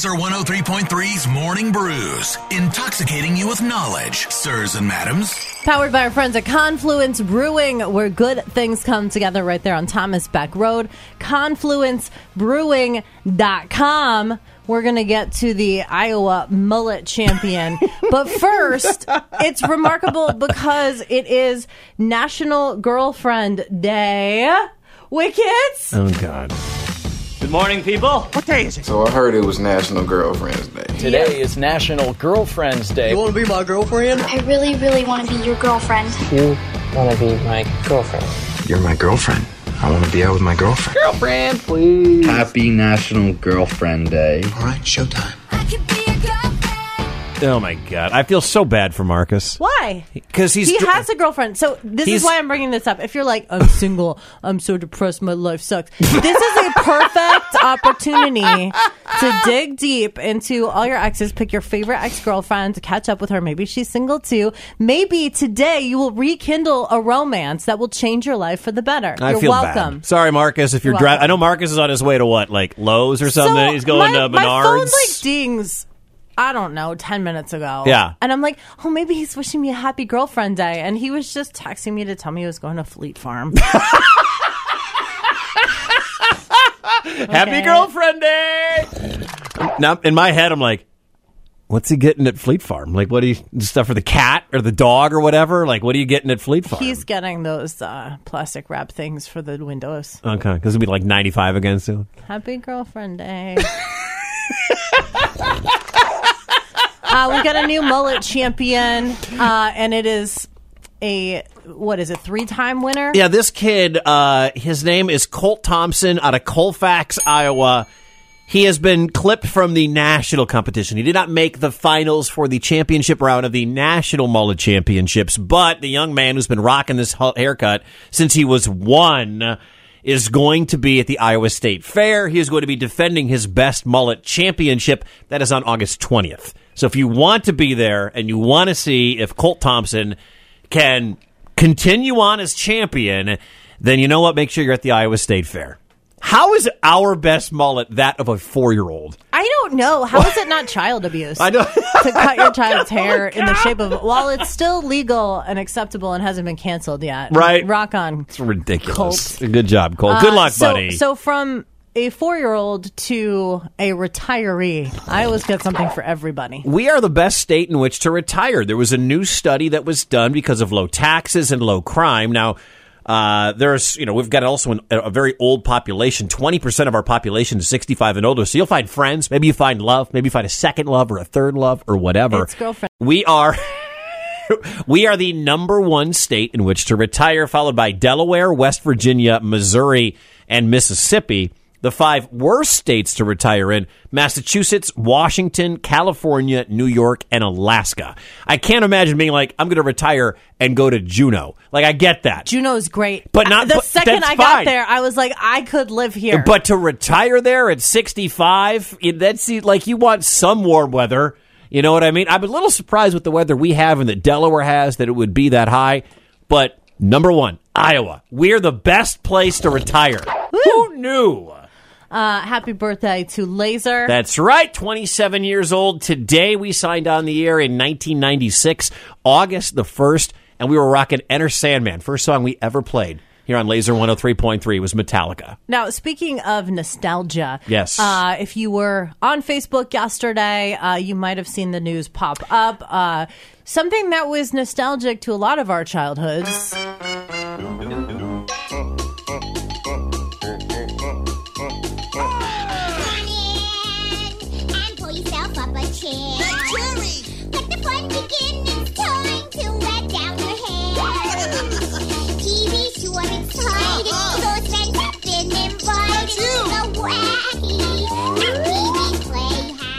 Laser 103.3's Morning Brews, intoxicating you with knowledge, sirs and madams. Powered by our friends at Confluence Brewing, where good things come together right there on Thomas Beck Road. ConfluenceBrewing.com. We're going to get to the Iowa Mullet Champion. but first, it's remarkable because it is National Girlfriend Day. Wickets? Oh, God. Good morning, people. What day is it? So I heard it was National Girlfriend's Day. Today is National Girlfriend's Day. You want to be my girlfriend? I really, really want to be your girlfriend. You want to be my girlfriend? You're my girlfriend. I want to be out with my girlfriend. Girlfriend, please. Happy National Girlfriend Day. All right, showtime. Oh, my God. I feel so bad for Marcus. Why? Because he's. he dr- has a girlfriend. So this He's- is why I'm bringing this up. If you're like, I'm single, I'm so depressed, my life sucks. This is a perfect opportunity to dig deep into all your exes, pick your favorite ex girlfriend, to catch up with her. Maybe she's single too. Maybe today you will rekindle a romance that will change your life for the better. I you're feel welcome. bad. Sorry, Marcus. If you're You're driving. I know Marcus is on his way to what, like Lowe's or something. So, He's going my, to My phone like dings. I don't know, 10 minutes ago. Yeah. And I'm like, oh, maybe he's wishing me a happy girlfriend day. And he was just texting me to tell me he was going to Fleet Farm. Happy girlfriend day. Now, in my head, I'm like, what's he getting at Fleet Farm? Like, what do you stuff for the cat or the dog or whatever? Like, what are you getting at Fleet Farm? he's getting those uh, plastic wrap things for the windows. okay, because it'll be like 95 again soon. Happy girlfriend day. uh, we got a new mullet champion, uh, and it is a, what is it, three time winner? Yeah, this kid, uh, his name is Colt Thompson out of Colfax, Iowa. He has been clipped from the national competition. He did not make the finals for the championship round of the national mullet championships, but the young man who's been rocking this haircut since he was one is going to be at the Iowa State Fair. He is going to be defending his best mullet championship. That is on August 20th. So if you want to be there and you want to see if Colt Thompson can continue on as champion, then you know what? Make sure you're at the Iowa State Fair. How is our best mullet that of a four year old? I don't know. How is it not child abuse? I know. to cut your child's hair in the shape of while it's still legal and acceptable and hasn't been canceled yet. Right. Rock on. It's ridiculous. Colt. Good job, Cole. Good Uh, luck, so, buddy. So from a four-year-old to a retiree, I always get something for everybody. we are the best state in which to retire. There was a new study that was done because of low taxes and low crime. Now, uh, there's, you know, we've got also an, a very old population. 20% of our population is 65 and older. So you'll find friends. Maybe you find love. Maybe you find a second love or a third love or whatever. It's girlfriend. We are. We are the number one state in which to retire, followed by Delaware, West Virginia, Missouri, and Mississippi. The five worst states to retire in Massachusetts, Washington, California, New York, and Alaska. I can't imagine being like, I'm going to retire and go to Juneau. Like, I get that. Juneau's great, But not- the but second I got fine. there, I was like, I could live here. But to retire there at 65, that's like you want some warm weather. You know what I mean? I'm a little surprised with the weather we have and that Delaware has that it would be that high. But number one, Iowa. We're the best place to retire. Who knew? Uh, happy birthday to Laser. That's right. 27 years old. Today we signed on the air in 1996, August the 1st, and we were rocking Enter Sandman. First song we ever played here on Laser 103.3 was Metallica. Now, speaking of nostalgia, Yes. Uh, if you were on Facebook yesterday, uh, you might have seen the news pop up. Uh, something that was nostalgic to a lot of our childhoods.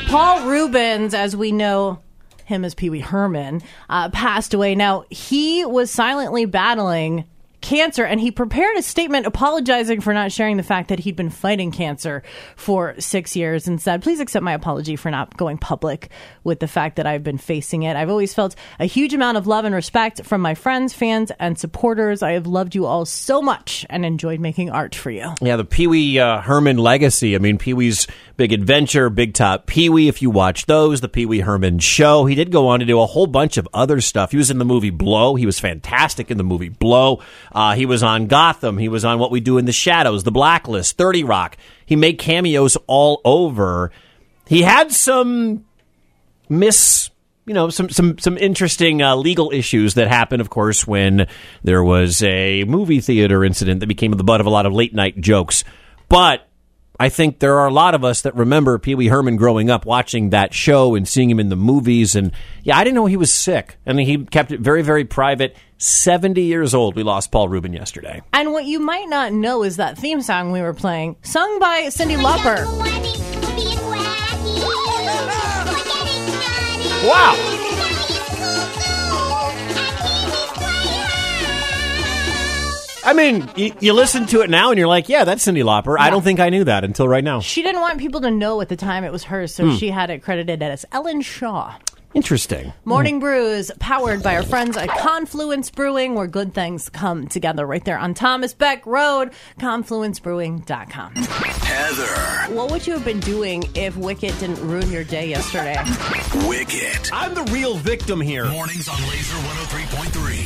Paul Reubens, as we know him as Pee Wee Herman, uh, passed away. Now, he was silently battling cancer and he prepared a statement apologizing for not sharing the fact that he'd been fighting cancer for six years and said, please accept my apology for not going public with the fact that I've been facing it. I've always felt a huge amount of love and respect from my friends, fans, and supporters. I have loved you all so much and enjoyed making art for you. Yeah, the Pee Wee uh, Herman legacy. I mean, Pee Wee's Big Adventure, Big Top Pee Wee, if you watch those, the Pee Wee Herman show. He did go on to do a whole bunch of other stuff. He was in the movie Blow. He was fantastic in the movie Blow. Uh, he was on Gotham. He was on What We Do in the Shadows, The Blacklist, 30 Rock. He made cameos all over. He had some miss you know some some some interesting uh, legal issues that happened of course when there was a movie theater incident that became the butt of a lot of late night jokes but I think there are a lot of us that remember Pee Wee Herman growing up watching that show and seeing him in the movies and yeah I didn't know he was sick I and he kept it very very private 70 years old we lost Paul Rubin yesterday And what you might not know is that theme song we were playing, sung by Cyndi Lauper. Wow. I mean you, you listen to it now and you're like yeah that's Cyndi Lauper I don't think I knew that until right now She didn't want people to know at the time it was hers, so Hmm. she had it credited as Ellen Shaw. interesting Morning Brews, powered by our friends at Confluence Brewing, where good things come together right there on Thomas Beck Road, confluencebrewing.com. Heather. What would you have been doing if Wicket didn't ruin your day yesterday? Wicket. I'm the real victim here Mornings on Laser 103.3.